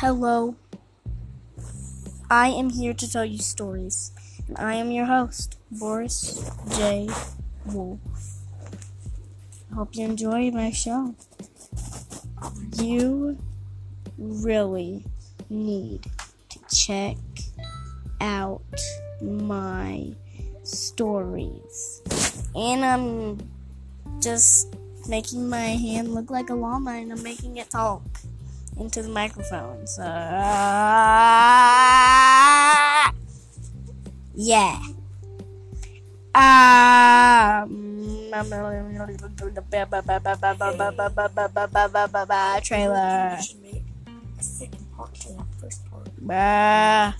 Hello. I am here to tell you stories, and I am your host, Boris J. Wolf. I hope you enjoy my show. You really need to check out my stories. And I'm just making my hand look like a llama and I'm making it talk into the microphone. So, uh, yeah. Um, trailer. should make a second part to that first part. Bah.